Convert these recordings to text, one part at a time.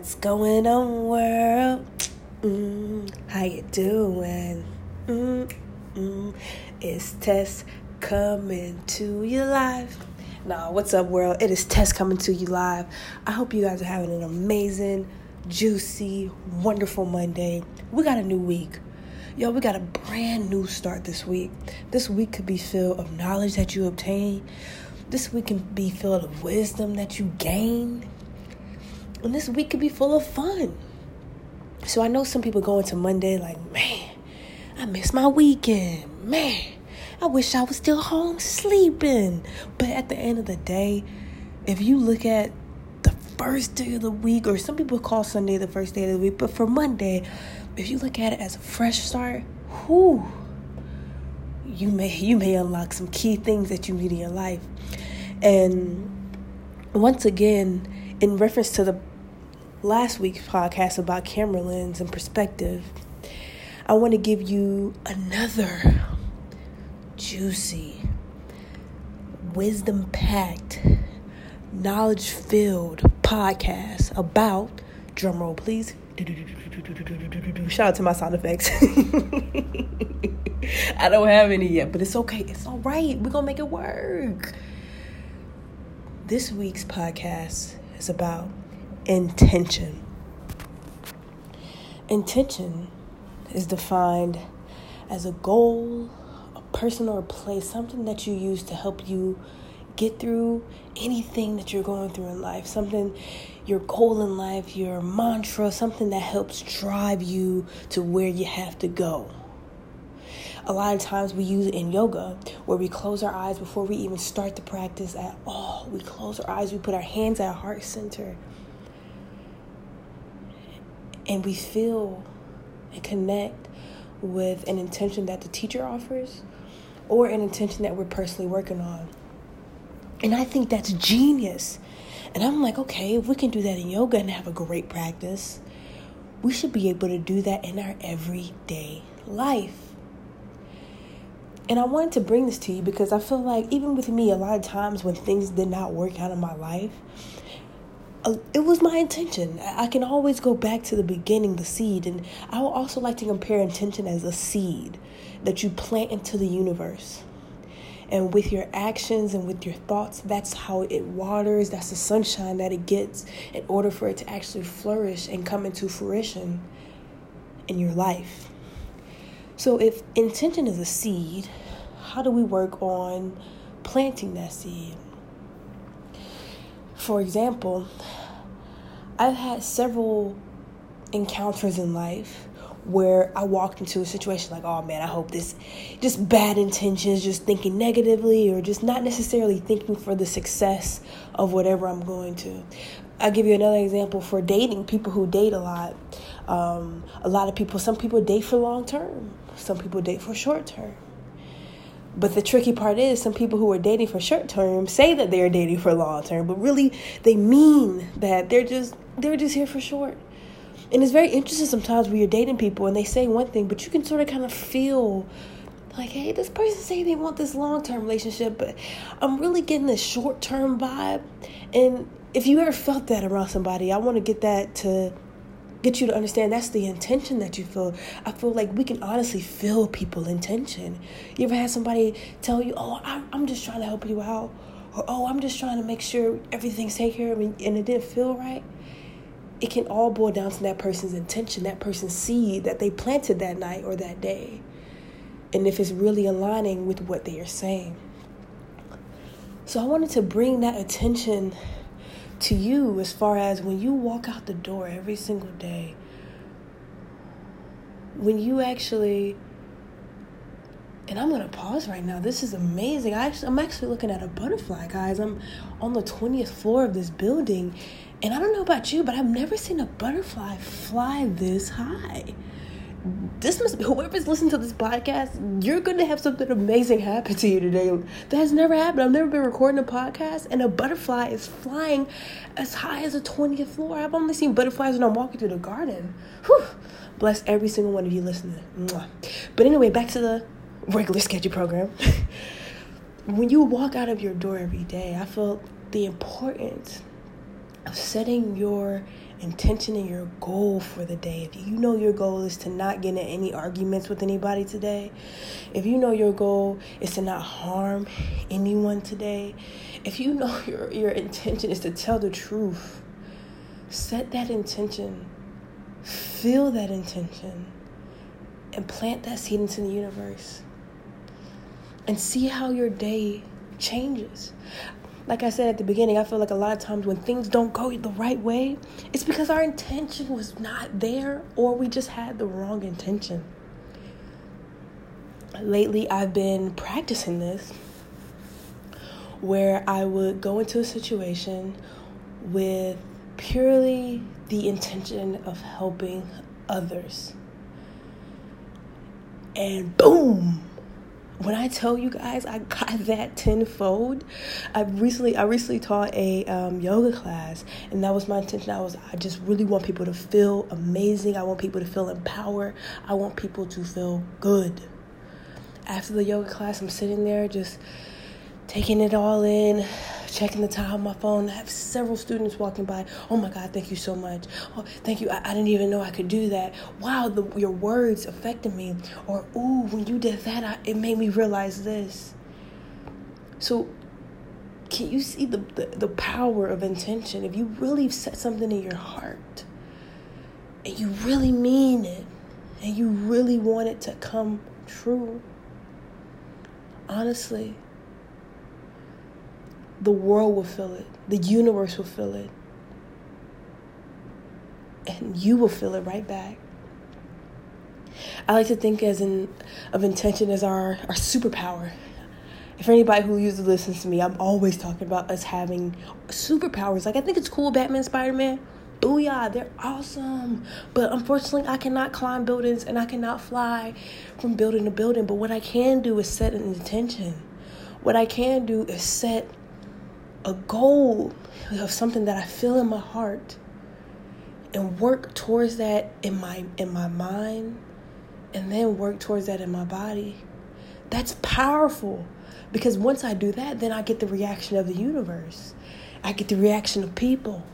What's going on, world? Mm, how you doing? Mm, mm. It's Tess coming to you live. Nah, what's up, world? It is Tess coming to you live. I hope you guys are having an amazing, juicy, wonderful Monday. We got a new week. Yo, we got a brand new start this week. This week could be filled of knowledge that you obtain. This week can be filled of wisdom that you gain and this week could be full of fun. So I know some people go into Monday like, man, I miss my weekend. Man, I wish I was still home sleeping. But at the end of the day, if you look at the first day of the week, or some people call Sunday the first day of the week, but for Monday, if you look at it as a fresh start, whoo, you may you may unlock some key things that you need in your life. And once again, in reference to the last week's podcast about camera lens and perspective, I want to give you another juicy, wisdom packed, knowledge filled podcast about, drumroll please. Shout out to my sound effects. I don't have any yet, but it's okay. It's all right. We're going to make it work. This week's podcast is about intention. Intention is defined as a goal, a person, or a place, something that you use to help you get through anything that you're going through in life, something, your goal in life, your mantra, something that helps drive you to where you have to go. A lot of times we use it in yoga where we close our eyes before we even start the practice at all. We close our eyes, we put our hands at heart center, and we feel and connect with an intention that the teacher offers or an intention that we're personally working on. And I think that's genius. And I'm like, okay, if we can do that in yoga and have a great practice, we should be able to do that in our everyday life. And I wanted to bring this to you because I feel like, even with me, a lot of times when things did not work out in my life, it was my intention. I can always go back to the beginning, the seed. And I would also like to compare intention as a seed that you plant into the universe. And with your actions and with your thoughts, that's how it waters. That's the sunshine that it gets in order for it to actually flourish and come into fruition in your life. So, if intention is a seed, how do we work on planting that seed? For example, I've had several encounters in life where I walked into a situation like, oh man, I hope this, just bad intentions, just thinking negatively, or just not necessarily thinking for the success of whatever I'm going to. I'll give you another example for dating people who date a lot. Um, a lot of people, some people date for long term, some people date for short term. But the tricky part is some people who are dating for short term say that they're dating for long term, but really they mean that they're just they're just here for short. And it's very interesting sometimes when you're dating people and they say one thing, but you can sort of kind of feel like, hey, this person say they want this long term relationship, but I'm really getting this short term vibe. And if you ever felt that around somebody, I want to get that to get you to understand that's the intention that you feel. I feel like we can honestly feel people intention. You ever had somebody tell you, "Oh, I'm just trying to help you out," or "Oh, I'm just trying to make sure everything's taken care of," and it didn't feel right. It can all boil down to that person's intention, that person's seed that they planted that night or that day, and if it's really aligning with what they are saying. So I wanted to bring that attention to you as far as when you walk out the door every single day, when you actually and I'm gonna pause right now. This is amazing. I actually, I'm actually looking at a butterfly, guys. I'm on the 20th floor of this building, and I don't know about you, but I've never seen a butterfly fly this high this must whoever's listening to this podcast, you're gonna have something amazing happen to you today. That has never happened. I've never been recording a podcast and a butterfly is flying as high as a 20th floor. I've only seen butterflies when I'm walking through the garden. Whew. Bless every single one of you listening. Mwah. But anyway, back to the regular schedule program. when you walk out of your door every day, I feel the importance of setting your intention and your goal for the day, if you know your goal is to not get in any arguments with anybody today, if you know your goal is to not harm anyone today, if you know your, your intention is to tell the truth, set that intention, feel that intention, and plant that seed into the universe. And see how your day changes like I said at the beginning, I feel like a lot of times when things don't go the right way, it's because our intention was not there or we just had the wrong intention. Lately, I've been practicing this where I would go into a situation with purely the intention of helping others. And boom! When I tell you guys I got that tenfold, I recently I recently taught a um, yoga class, and that was my intention. I was I just really want people to feel amazing. I want people to feel empowered. I want people to feel good. After the yoga class, I'm sitting there just taking it all in, checking the time on my phone. I have several students walking by. Oh my God, thank you so much. Oh, thank you. I, I didn't even know I could do that. Wow, the, your words affected me. Or, ooh, when you did that, I, it made me realize this. So, can you see the, the, the power of intention? If you really set something in your heart and you really mean it and you really want it to come true, honestly, the world will feel it, the universe will feel it, and you will feel it right back. I like to think as in of intention as our, our superpower. If anybody who usually listens to me, I'm always talking about us having superpowers. Like I think it's cool, Batman, Spider Man. Booyah, they're awesome. But unfortunately, I cannot climb buildings and I cannot fly from building to building. But what I can do is set an intention. What I can do is set a goal of something that I feel in my heart and work towards that in my in my mind and then work towards that in my body. That's powerful because once I do that, then I get the reaction of the universe. I get the reaction of people.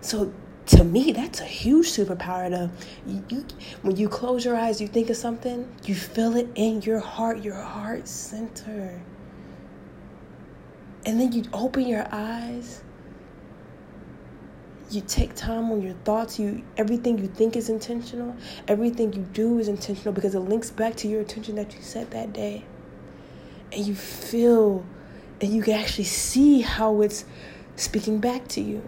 So to me, that's a huge superpower. To you, you, when you close your eyes, you think of something, you feel it in your heart, your heart center and then you open your eyes. You take time on your thoughts. You everything you think is intentional. Everything you do is intentional because it links back to your intention that you set that day. And you feel and you can actually see how it's speaking back to you.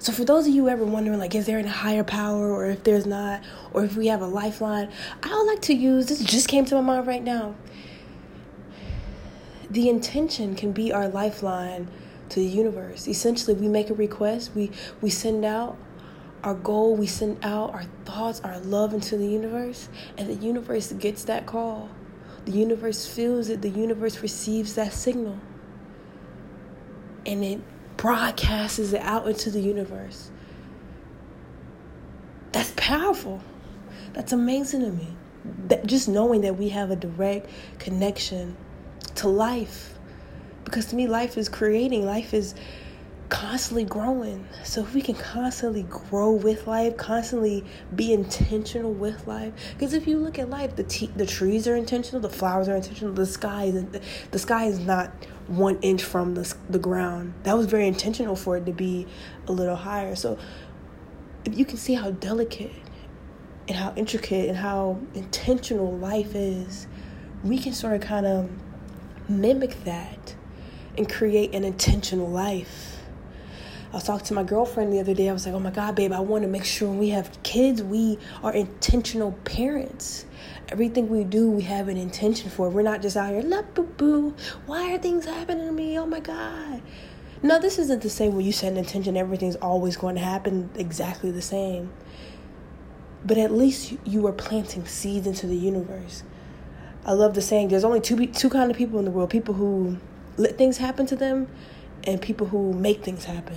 So for those of you ever wondering like is there a higher power or if there's not or if we have a lifeline i would like to use this just came to my mind right now the intention can be our lifeline to the universe. Essentially, we make a request, we, we send out our goal, we send out our thoughts, our love into the universe, and the universe gets that call. The universe feels it, the universe receives that signal, and it broadcasts it out into the universe. That's powerful. That's amazing to me. That just knowing that we have a direct connection to life. Because to me, life is creating, life is constantly growing. So if we can constantly grow with life, constantly be intentional with life. Because if you look at life, the t- the trees are intentional, the flowers are intentional, the sky is the sky is not one inch from the the ground. That was very intentional for it to be a little higher. So if you can see how delicate and how intricate and how intentional life is, we can sort of kind of mimic that and create an intentional life. I was talking to my girlfriend the other day. I was like, oh my God, babe, I want to make sure when we have kids, we are intentional parents. Everything we do, we have an intention for. We're not just out here, la boo boo. Why are things happening to me? Oh my God. No, this isn't the same when you set an intention, everything's always going to happen exactly the same. But at least you are planting seeds into the universe. I love the saying there's only two two kind of people in the world people who let things happen to them and people who make things happen.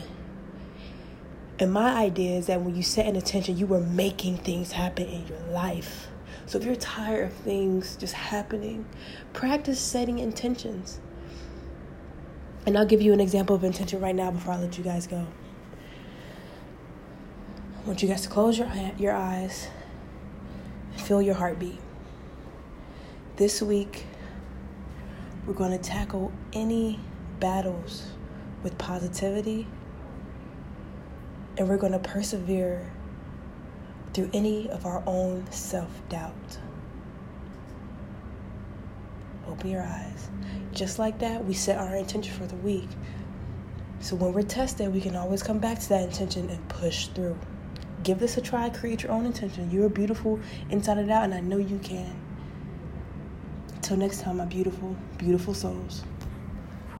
And my idea is that when you set an intention, you are making things happen in your life. So if you're tired of things just happening, practice setting intentions. And I'll give you an example of intention right now before I let you guys go. I want you guys to close your, your eyes, feel your heartbeat. This week, we're going to tackle any battles with positivity, and we're going to persevere through any of our own self doubt. Open your eyes. Just like that, we set our intention for the week. So when we're tested, we can always come back to that intention and push through. Give this a try, create your own intention. You're beautiful inside and out, and I know you can. Until next time, my beautiful, beautiful souls.